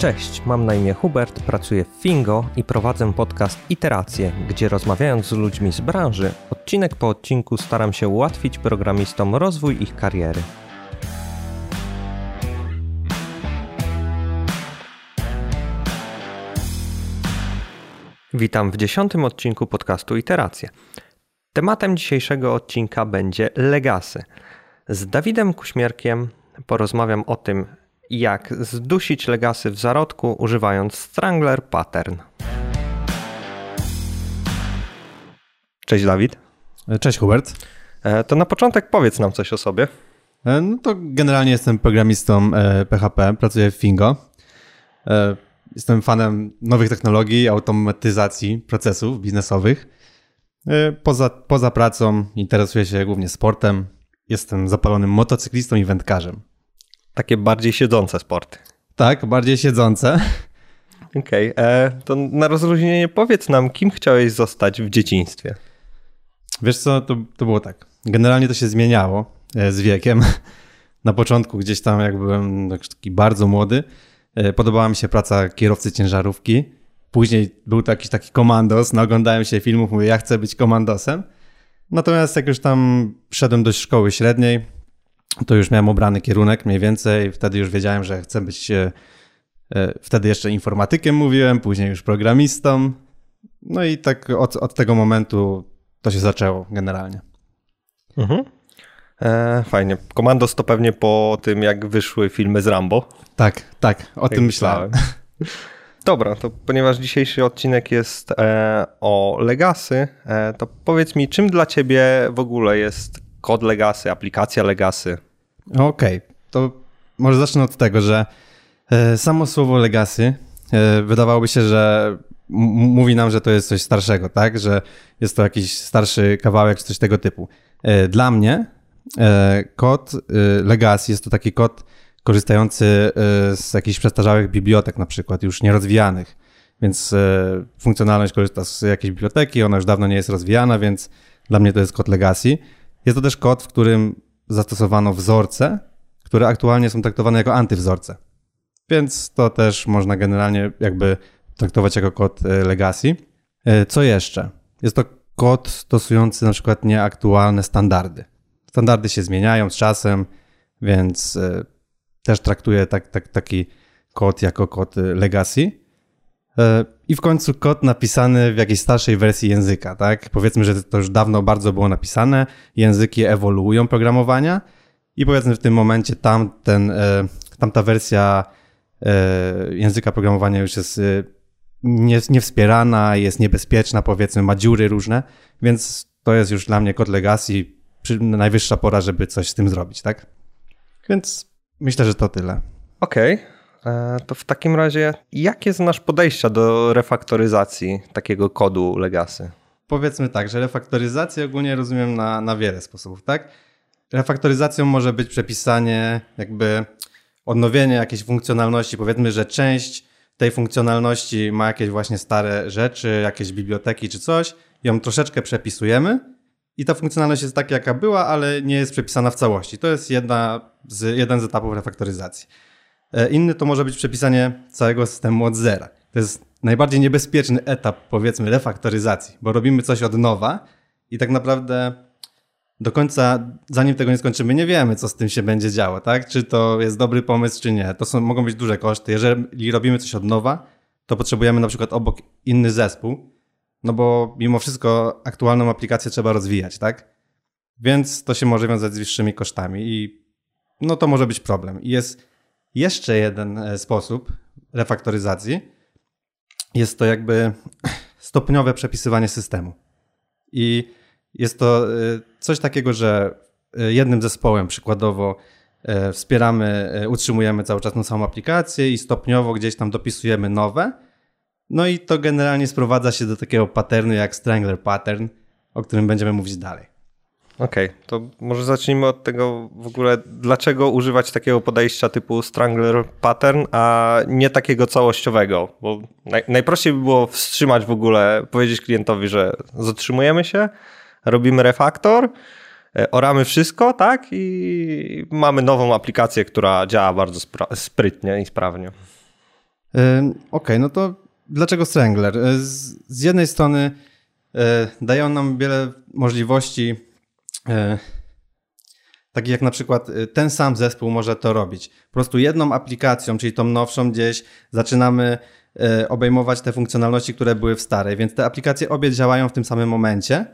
Cześć, mam na imię Hubert, pracuję w Fingo i prowadzę podcast Iteracje, gdzie rozmawiając z ludźmi z branży, odcinek po odcinku staram się ułatwić programistom rozwój ich kariery. Witam w dziesiątym odcinku podcastu Iteracje. Tematem dzisiejszego odcinka będzie legasy. Z Dawidem Kuśmierkiem porozmawiam o tym, jak zdusić legasy w zarodku używając Strangler Pattern. Cześć Dawid. Cześć Hubert. E, to na początek powiedz nam coś o sobie. E, no to generalnie jestem programistą PHP, pracuję w Fingo. E, jestem fanem nowych technologii, automatyzacji procesów biznesowych. Poza, poza pracą interesuję się głównie sportem. Jestem zapalonym motocyklistą i wędkarzem. Takie bardziej siedzące sporty. Tak, bardziej siedzące. Okej, okay. to na rozluźnienie powiedz nam, kim chciałeś zostać w dzieciństwie? Wiesz co, to, to było tak. Generalnie to się zmieniało e, z wiekiem. Na początku gdzieś tam, jak byłem taki bardzo młody, e, podobała mi się praca kierowcy ciężarówki. Później był to jakiś taki komandos, naoglądałem się filmów, mówię, ja chcę być komandosem. Natomiast jak już tam szedłem do szkoły średniej, to już miałem obrany kierunek mniej więcej. Wtedy już wiedziałem, że chcę być. E, e, wtedy jeszcze informatykiem mówiłem, później już programistą. No i tak od, od tego momentu to się zaczęło generalnie. Mhm. E, fajnie. Komandos to pewnie po tym, jak wyszły filmy z Rambo. Tak, tak, o tak tym myślałem. Dobra, to ponieważ dzisiejszy odcinek jest e, o Legacy, e, to powiedz mi, czym dla ciebie w ogóle jest kod Legacy, aplikacja Legacy? Okej, okay. to może zacznę od tego, że e, samo słowo Legacy e, wydawałoby się, że mówi nam, że to jest coś starszego, tak? Że jest to jakiś starszy kawałek czy coś tego typu. E, dla mnie kod Legacy jest to taki kod korzystający z jakichś przestarzałych bibliotek na przykład, już nierozwijanych. Więc funkcjonalność korzysta z jakiejś biblioteki, ona już dawno nie jest rozwijana, więc dla mnie to jest kod Legacy. Jest to też kod, w którym zastosowano wzorce, które aktualnie są traktowane jako antywzorce. Więc to też można generalnie jakby traktować jako kod e, legacy. E, co jeszcze? Jest to kod stosujący na przykład nieaktualne standardy. Standardy się zmieniają z czasem, więc e, też traktuję tak, tak, taki kod jako kod legacy. I w końcu kod napisany w jakiejś starszej wersji języka, tak? Powiedzmy, że to już dawno bardzo było napisane, języki ewoluują programowania i powiedzmy w tym momencie tamten, e, tamta wersja e, języka programowania już jest e, nie, niewspierana, jest niebezpieczna, powiedzmy, ma dziury różne, więc to jest już dla mnie kod legacy, najwyższa pora, żeby coś z tym zrobić, tak? Więc myślę, że to tyle. Okej. Okay. E, to w takim razie, jakie znasz podejścia do refaktoryzacji takiego kodu Legacy? Powiedzmy tak, że refaktoryzację ogólnie rozumiem na, na wiele sposobów, tak? Refaktoryzacją może być przepisanie, jakby odnowienie jakiejś funkcjonalności. Powiedzmy, że część tej funkcjonalności ma jakieś właśnie stare rzeczy, jakieś biblioteki czy coś, ją troszeczkę przepisujemy i ta funkcjonalność jest taka, jaka była, ale nie jest przepisana w całości. To jest jedna z, jeden z etapów refaktoryzacji. E, inny to może być przepisanie całego systemu od zera. To jest najbardziej niebezpieczny etap, powiedzmy, refaktoryzacji, bo robimy coś od nowa i tak naprawdę do końca, zanim tego nie skończymy, nie wiemy, co z tym się będzie działo, tak? Czy to jest dobry pomysł, czy nie. To są, mogą być duże koszty. Jeżeli robimy coś od nowa, to potrzebujemy na przykład obok inny zespół, no bo mimo wszystko aktualną aplikację trzeba rozwijać, tak? Więc to się może wiązać z wyższymi kosztami i no to może być problem. I jest jeszcze jeden e, sposób refaktoryzacji. Jest to jakby stopniowe przepisywanie systemu. I jest to e, coś takiego, że e, jednym zespołem przykładowo wspieramy, utrzymujemy cały czas tą samą aplikację i stopniowo gdzieś tam dopisujemy nowe. No i to generalnie sprowadza się do takiego patternu jak Strangler Pattern, o którym będziemy mówić dalej. Okej, okay, to może zacznijmy od tego w ogóle, dlaczego używać takiego podejścia typu Strangler Pattern, a nie takiego całościowego, bo naj, najprościej by było wstrzymać w ogóle, powiedzieć klientowi, że zatrzymujemy się, robimy refaktor, e, oramy wszystko, tak, i mamy nową aplikację, która działa bardzo sprytnie i sprawnie. Okej, okay, no to dlaczego Strangler? Z, z jednej strony dają nam wiele możliwości, takich jak na przykład ten sam zespół może to robić. Po prostu jedną aplikacją, czyli tą nowszą gdzieś zaczynamy obejmować te funkcjonalności, które były w starej, więc te aplikacje obie działają w tym samym momencie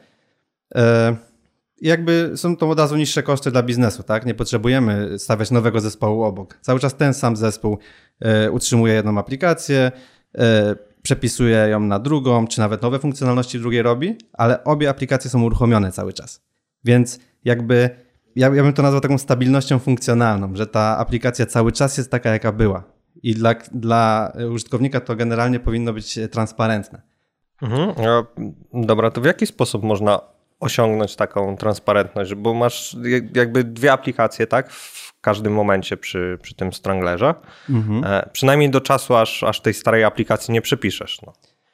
jakby są to od razu niższe koszty dla biznesu, tak? Nie potrzebujemy stawiać nowego zespołu obok. Cały czas ten sam zespół e, utrzymuje jedną aplikację, e, przepisuje ją na drugą, czy nawet nowe funkcjonalności drugiej robi, ale obie aplikacje są uruchomione cały czas. Więc jakby ja, ja bym to nazwał taką stabilnością funkcjonalną, że ta aplikacja cały czas jest taka, jaka była. I dla, dla użytkownika to generalnie powinno być transparentne. Mhm. Dobra, to w jaki sposób można osiągnąć taką transparentność, bo masz jakby dwie aplikacje, tak, w każdym momencie przy, przy tym Stranglerze. Mhm. E, przynajmniej do czasu, aż, aż tej starej aplikacji nie przepiszesz. No.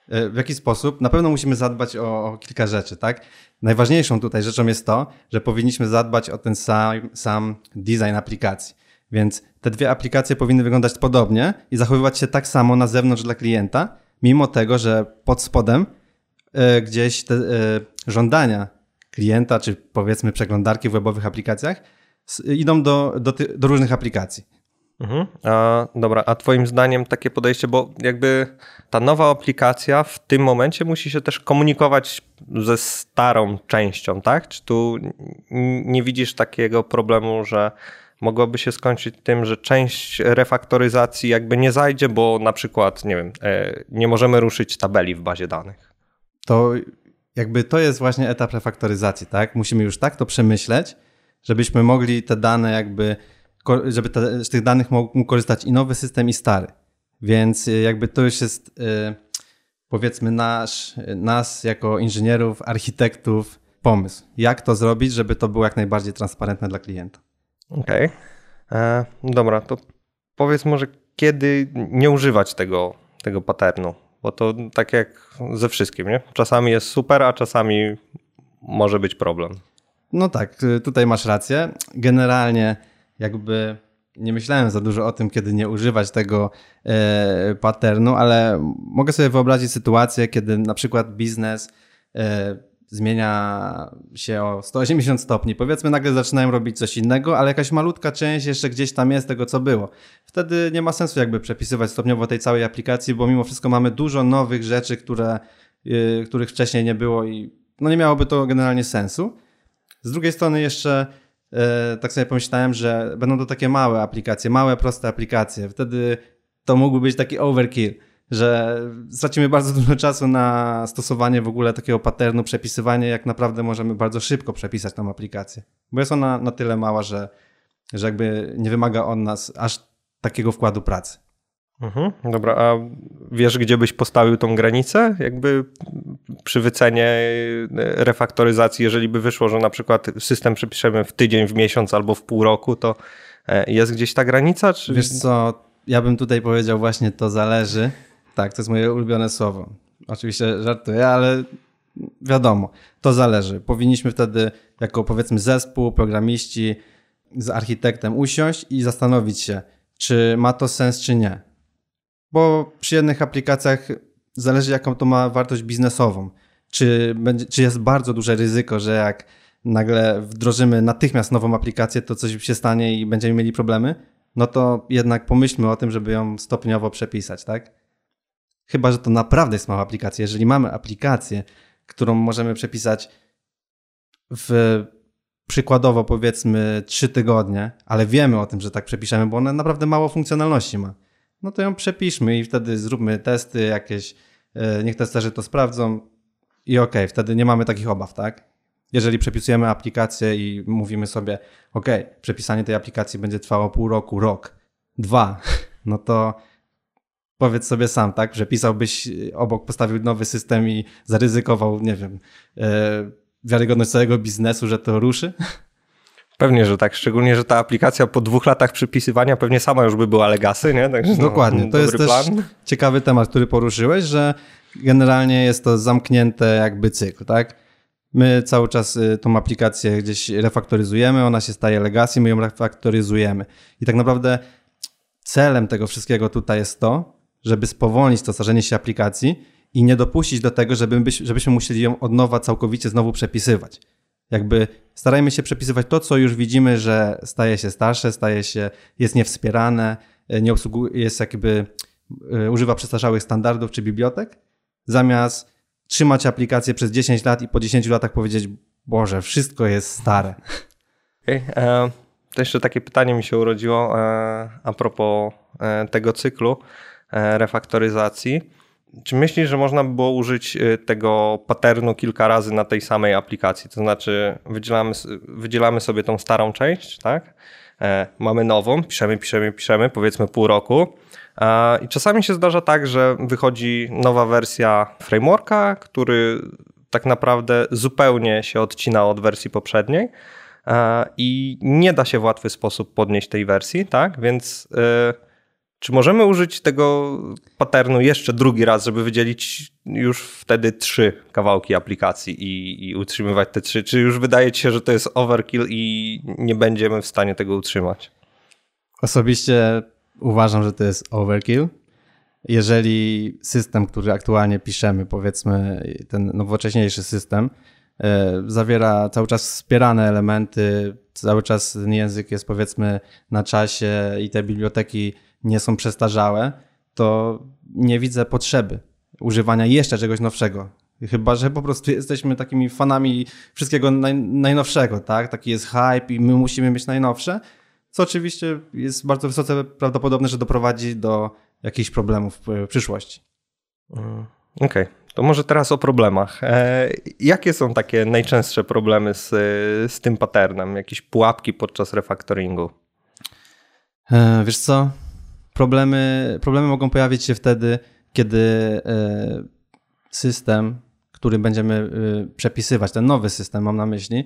E, w jaki sposób? Na pewno musimy zadbać o, o, kilka rzeczy, tak? Najważniejszą tutaj rzeczą jest to, że powinniśmy zadbać o ten sam, sam design aplikacji. Więc te dwie aplikacje powinny wyglądać podobnie i zachowywać się tak samo na zewnątrz dla klienta, mimo tego, że pod spodem E, gdzieś te e, żądania klienta, czy powiedzmy przeglądarki w webowych aplikacjach idą do, do, do różnych aplikacji. Mhm. A, dobra, a Twoim zdaniem takie podejście, bo jakby ta nowa aplikacja w tym momencie musi się też komunikować ze starą częścią, tak? Czy tu nie widzisz takiego problemu, że mogłoby się skończyć tym, że część refaktoryzacji jakby nie zajdzie, bo na przykład, nie wiem, e, nie możemy ruszyć tabeli w bazie danych? to jakby to jest właśnie etap refaktoryzacji, tak? Musimy już tak to przemyśleć, żebyśmy mogli te dane jakby, żeby te, z tych danych mógł korzystać i nowy system i stary. Więc y, jakby to już jest y, powiedzmy nasz, nas jako inżynierów, architektów pomysł. Jak to zrobić, żeby to było jak najbardziej transparentne dla klienta. Okej. Okay. E, dobra, to powiedz może kiedy nie używać tego, tego patternu bo to tak jak ze wszystkim, nie? Czasami jest super, a czasami może być problem. No tak, y, tutaj masz rację. Generalnie jakby nie myślałem za dużo o tym, kiedy nie używać tego e, patternu, ale mogę sobie wyobrazić sytuację, kiedy na przykład biznes e, zmienia się o 180 stopni. Powiedzmy, nagle zaczynają robić coś innego, ale jakaś malutka część jeszcze gdzieś tam jest tego, co było. Wtedy nie ma sensu jakby przepisywać stopniowo tej całej aplikacji, bo mimo wszystko mamy dużo nowych rzeczy, które, yy, których wcześniej nie było i no nie miałoby to generalnie sensu. Z drugiej strony jeszcze tak sobie pomyślałem, że będą to takie małe aplikacje, małe, proste aplikacje. Wtedy to mógłby być taki overkill że stracimy bardzo dużo czasu na stosowanie w ogóle takiego patternu, przepisywanie, jak naprawdę możemy bardzo szybko przepisać tą aplikację. Bo jest ona na tyle mała, że, że jakby nie wymaga on nas aż takiego wkładu pracy. Mhm, dobra, a wiesz, gdzie byś postawił tą granicę? Jakby przy wycenie refaktoryzacji, jeżeli by wyszło, że na przykład system przepiszemy w tydzień, w miesiąc albo w pół roku, to e, jest gdzieś ta granica? Czy... Wiesz co, ja bym tutaj powiedział właśnie to zależy, tak, to jest moje ulubione słowo. Oczywiście żartuję, ale wiadomo, to zależy. Powinniśmy wtedy, jako powiedzmy zespół, programiści, z architektem usiąść i zastanowić się, czy ma to sens, czy nie. Bo przy jednych aplikacjach zależy, jaką to ma wartość biznesową. Czy, będzie, czy jest bardzo duże ryzyko, że jak nagle wdrożymy natychmiast nową aplikację, to coś się stanie i będziemy mieli problemy, no to jednak pomyślmy o tym, żeby ją stopniowo przepisać, tak? Chyba, że to naprawdę jest mała aplikacja. Jeżeli mamy aplikację, którą możemy przepisać w przykładowo powiedzmy 3 tygodnie, ale wiemy o tym, że tak przepiszemy, bo ona naprawdę mało funkcjonalności ma, no to ją przepiszmy i wtedy zróbmy testy jakieś, e, niech testerzy to sprawdzą i ok, wtedy nie mamy takich obaw, tak? Jeżeli przepisujemy aplikację i mówimy sobie, ok, przepisanie tej aplikacji będzie trwało pół roku, rok, dwa, no to Powiedz sobie sam, tak, że y, obok, postawił nowy system i zaryzykował, nie wiem, e, wiarygodność całego biznesu, że to ruszy? Pewnie, że tak. Szczególnie, że ta aplikacja po dwóch latach przypisywania pewnie sama już by była legasy, nie? Także no, Dokładnie. To jest plan. też ciekawy temat, który poruszyłeś, że generalnie jest to zamknięte jakby cykl, tak? My cały czas y, tą aplikację gdzieś refaktoryzujemy, ona się staje legacy, my ją refaktoryzujemy. I tak naprawdę celem tego wszystkiego tutaj jest to, żeby spowolnić to starzenie się aplikacji i nie dopuścić do tego, żeby, żebyśmy musieli ją od nowa całkowicie znowu przepisywać. Jakby starajmy się przepisywać to, co już widzimy, że staje się starsze, staje się, jest niewspierane, nie obsługuje, jest jakby, e, używa przestarzałych standardów czy bibliotek, zamiast trzymać aplikację przez 10 lat i po 10 latach powiedzieć, Boże, wszystko jest stare. Okay. E, to jeszcze takie pytanie mi się urodziło e, a propos tego cyklu refaktoryzacji. Czy myślisz, że można by było użyć tego patternu kilka razy na tej samej aplikacji? To znaczy, wydzielamy, wydzielamy sobie tą starą część, tak? Mamy nową, piszemy, piszemy, piszemy, powiedzmy pół roku i czasami się zdarza tak, że wychodzi nowa wersja frameworka, który tak naprawdę zupełnie się odcina od wersji poprzedniej i nie da się w łatwy sposób podnieść tej wersji, tak? Więc y, czy możemy użyć tego patternu jeszcze drugi raz, żeby wydzielić już wtedy trzy kawałki aplikacji i, i utrzymywać te trzy? Czy już wydaje ci się, że to jest overkill i nie będziemy w stanie tego utrzymać? Osobiście uważam, że to jest overkill. Jeżeli system, który aktualnie piszemy, powiedzmy ten nowocześniejszy system, e, zawiera cały czas wspierane elementy, cały czas ten język jest powiedzmy na czasie i te biblioteki nie są przestarzałe, to nie widzę potrzeby używania jeszcze czegoś nowszego. Chyba, że po prostu jesteśmy takimi fanami wszystkiego naj, najnowszego, tak? Taki jest hype i my musimy mieć najnowsze, co oczywiście jest bardzo wysoce prawdopodobne, że doprowadzi do jakichś problemów w przyszłości. Mm, okej, okay. to może teraz o problemach. E, jakie są takie najczęstsze problemy z, z tym patternem? Jakieś pułapki podczas refactoringu? E, wiesz co? Problemy, problemy mogą pojawić się wtedy, kiedy e, system, który będziemy e, przepisywać, ten nowy system mam na myśli,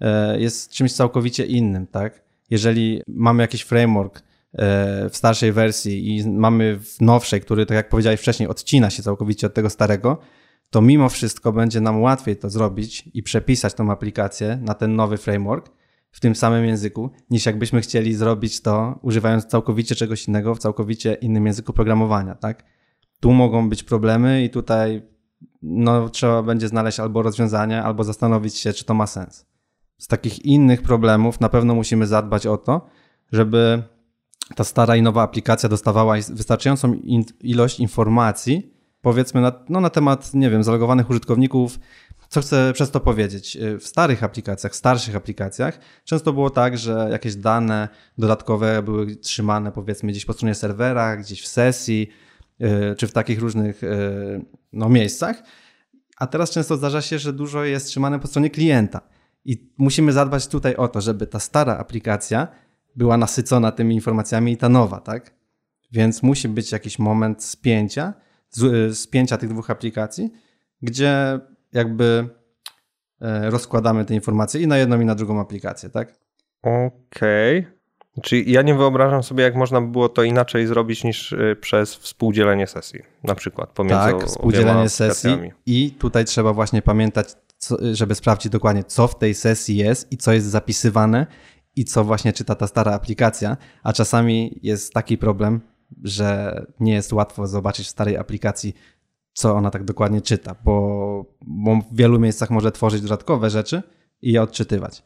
e, jest czymś całkowicie innym, tak? jeżeli mamy jakiś framework w starszej wersji i mamy w nowszej, który, tak jak powiedziałeś wcześniej, odcina się całkowicie od tego starego, to mimo wszystko będzie nam łatwiej to zrobić i przepisać tą aplikację na ten nowy framework w tym samym języku, niż jakbyśmy chcieli zrobić to używając całkowicie czegoś innego w całkowicie innym języku programowania, tak? Tu mogą być problemy i tutaj no, trzeba będzie znaleźć albo rozwiązanie, albo zastanowić się, czy to ma sens z takich innych problemów na pewno musimy zadbać o to, żeby ta stara i nowa aplikacja dostawała wystarczającą ilość informacji, powiedzmy na, no, na temat, nie wiem, zalogowanych użytkowników. Co chcę przez to powiedzieć? W starych aplikacjach, starszych aplikacjach często było tak, że jakieś dane dodatkowe były trzymane powiedzmy gdzieś po stronie serwera, gdzieś w sesji, y, czy w takich różnych y, no, miejscach. A teraz często zdarza się, że dużo jest trzymane po stronie klienta. I musimy zadbać tutaj o to, żeby ta stara aplikacja była nasycona tymi informacjami i ta nowa, tak? Więc musi być jakiś moment spięcia, spięcia tych dwóch aplikacji, gdzie jakby e, rozkładamy te informacje i na jedną i na drugą aplikację, tak? Okej. Okay. Czyli ja nie wyobrażam sobie, jak można by było to inaczej zrobić niż e, przez współdzielenie sesji, na przykład pomiędzy Tak, współdzielenie sesji i tutaj trzeba właśnie pamiętać co, żeby sprawdzić dokładnie, co w tej sesji jest i co jest zapisywane i co właśnie czyta ta stara aplikacja, a czasami jest taki problem, że nie jest łatwo zobaczyć w starej aplikacji, co ona tak dokładnie czyta, bo, bo w wielu miejscach może tworzyć dodatkowe rzeczy i je odczytywać.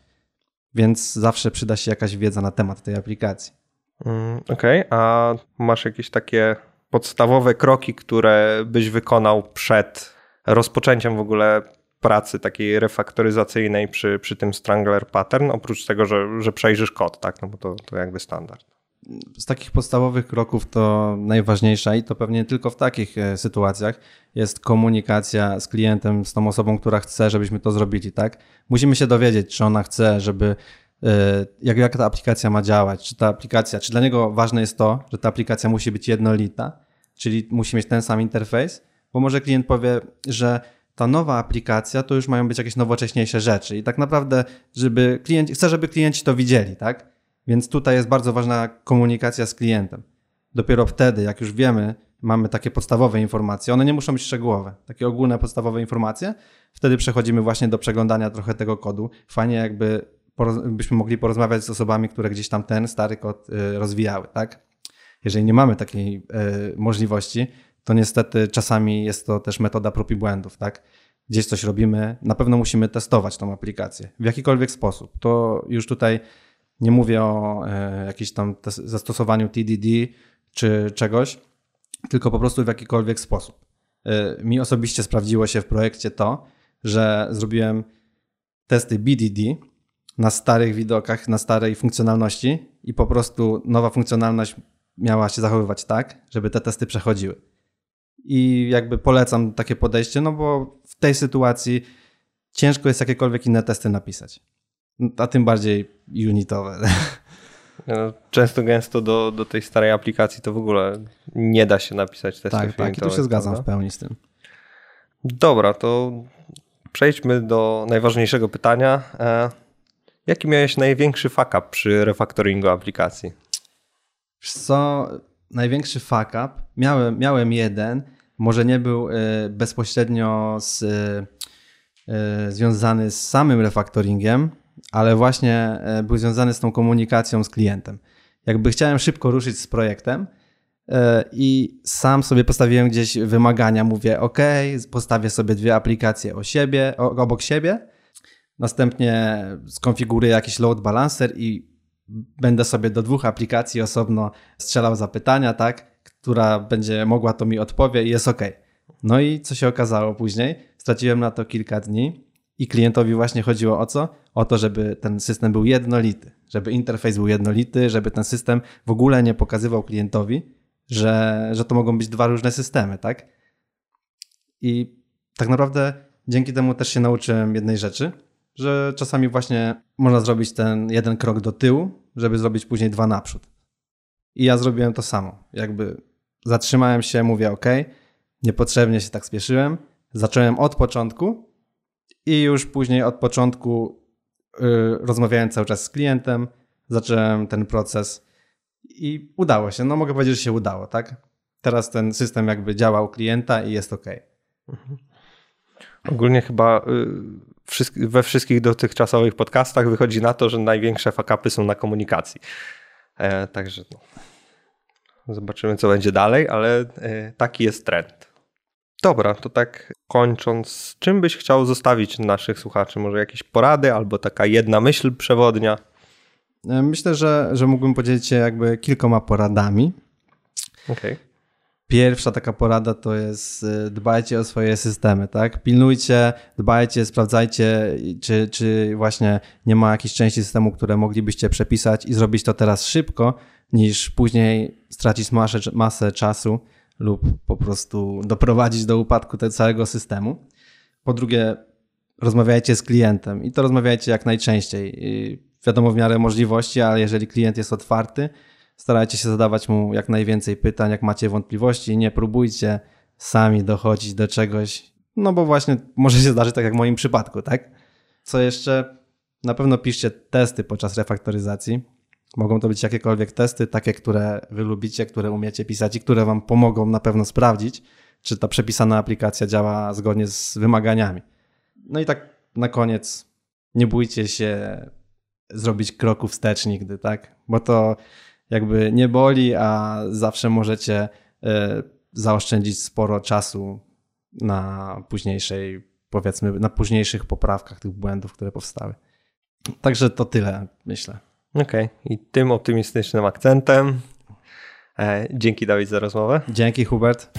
Więc zawsze przyda się jakaś wiedza na temat tej aplikacji. Mm, Okej, okay. a masz jakieś takie podstawowe kroki, które byś wykonał przed rozpoczęciem w ogóle pracy takiej refaktoryzacyjnej przy, przy tym Strangler pattern, oprócz tego, że, że przejrzysz kod, tak? No bo to, to jakby standard. Z takich podstawowych kroków to najważniejsza i to pewnie tylko w takich e, sytuacjach jest komunikacja z klientem, z tą osobą, która chce, żebyśmy to zrobili, tak? Musimy się dowiedzieć, czy ona chce, żeby e, jak, jak ta aplikacja ma działać, czy ta aplikacja, czy dla niego ważne jest to, że ta aplikacja musi być jednolita, czyli musi mieć ten sam interfejs, bo może klient powie, że ta nowa aplikacja to już mają być jakieś nowocześniejsze rzeczy. I tak naprawdę, żeby klient, chcę, żeby klienci to widzieli, tak? Więc tutaj jest bardzo ważna komunikacja z klientem. Dopiero wtedy, jak już wiemy, mamy takie podstawowe informacje, one nie muszą być szczegółowe, takie ogólne podstawowe informacje, wtedy przechodzimy właśnie do przeglądania trochę tego kodu. Fajnie jakby byśmy mogli porozmawiać z osobami, które gdzieś tam ten stary kod y, rozwijały, tak? Jeżeli nie mamy takiej e, możliwości, to niestety czasami jest to też metoda prób i błędów, tak? Gdzieś coś robimy, na pewno musimy testować tą aplikację w jakikolwiek sposób. To już tutaj nie mówię o e, jakimś tam zastosowaniu TDD czy czegoś, tylko po prostu w jakikolwiek sposób. E, mi osobiście sprawdziło się w projekcie to, że zrobiłem testy BDD na starych widokach, na starej funkcjonalności i po prostu nowa funkcjonalność miała się zachowywać tak, żeby te testy przechodziły. I jakby polecam takie podejście, no bo w tej sytuacji ciężko jest jakiekolwiek inne testy napisać. A tym bardziej unitowe. No, często gęsto do, do tej starej aplikacji to w ogóle nie da się napisać testów Tak, tak, tu się zgadzam prawda? w pełni z tym. Dobra, to przejdźmy do najważniejszego pytania. E, jaki miałeś największy fuck up przy refaktoringu aplikacji? co, największy fuck up, miałem, miałem jeden, może nie był y, bezpośrednio z, y, związany z samym refaktoringiem, ale właśnie był związany z tą komunikacją z klientem. Jakby chciałem szybko ruszyć z projektem, i sam sobie postawiłem gdzieś wymagania. Mówię, OK, postawię sobie dwie aplikacje o siebie, obok siebie. Następnie skonfiguruję jakiś load balancer i będę sobie do dwóch aplikacji osobno strzelał zapytania, tak, która będzie mogła to mi odpowie i jest ok. No i co się okazało później? Straciłem na to kilka dni i klientowi właśnie chodziło o co? O to, żeby ten system był jednolity, żeby interfejs był jednolity, żeby ten system w ogóle nie pokazywał klientowi, że, że to mogą być dwa różne systemy, tak? I tak naprawdę dzięki temu też się nauczyłem jednej rzeczy, że czasami właśnie można zrobić ten jeden krok do tyłu, żeby zrobić później dwa naprzód. I ja zrobiłem to samo. Jakby zatrzymałem się, mówię OK, niepotrzebnie się tak spieszyłem. Zacząłem od początku i już później od początku yy, rozmawiałem cały czas z klientem, zacząłem ten proces i udało się. No mogę powiedzieć, że się udało, tak? Teraz ten system jakby działa u klienta i jest OK. Mhm. Ogólnie chyba y, we wszystkich dotychczasowych podcastach wychodzi na to, że największe fakapy są na komunikacji. E, także no, zobaczymy, co będzie dalej, ale e, taki jest trend. Dobra, to tak kończąc, czym byś chciał zostawić naszych słuchaczy? Może jakieś porady albo taka jedna myśl przewodnia? E, myślę, że, że mógłbym podzielić się jakby kilkoma poradami. Okay. Pierwsza taka porada to jest e, dbajcie o swoje systemy, tak? Pilnujcie, dbajcie, sprawdzajcie, czy, czy właśnie nie ma jakichś części systemu, które moglibyście przepisać i zrobić to teraz szybko, niż później stracić masę, masę czasu lub po prostu doprowadzić do upadku tego całego systemu. Po drugie, rozmawiajcie z klientem i to rozmawiajcie jak najczęściej wiadomo w miarę możliwości, ale jeżeli klient jest otwarty, starajcie się zadawać mu jak najwięcej pytań, jak macie wątpliwości, nie próbujcie sami dochodzić do czegoś, no bo właśnie może się zdarzyć tak jak w moim przypadku, tak? Co jeszcze? Na pewno piszcie testy podczas refaktoryzacji. Mogą to być jakiekolwiek testy, takie, które wy lubicie, które umiecie pisać i które wam pomogą na pewno sprawdzić, czy ta przepisana aplikacja działa zgodnie z wymaganiami. No i tak na koniec, nie bójcie się zrobić kroku wstecz nigdy, tak? Bo to jakby nie boli, a zawsze możecie e, zaoszczędzić sporo czasu na późniejszej, powiedzmy, na późniejszych poprawkach tych błędów, które powstały. Także to tyle, myślę. Okej, okay. i tym optymistycznym akcentem e, dzięki Dawid za rozmowę. Dzięki Hubert.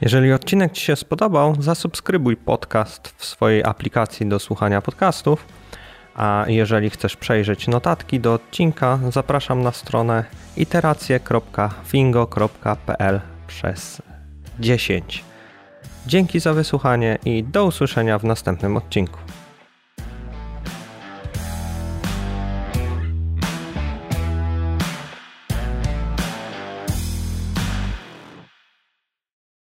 Jeżeli odcinek Ci się spodobał, zasubskrybuj podcast w swojej aplikacji do słuchania podcastów. A jeżeli chcesz przejrzeć notatki do odcinka, zapraszam na stronę iteracje.fingo.pl przez 10. Dzięki za wysłuchanie i do usłyszenia w następnym odcinku.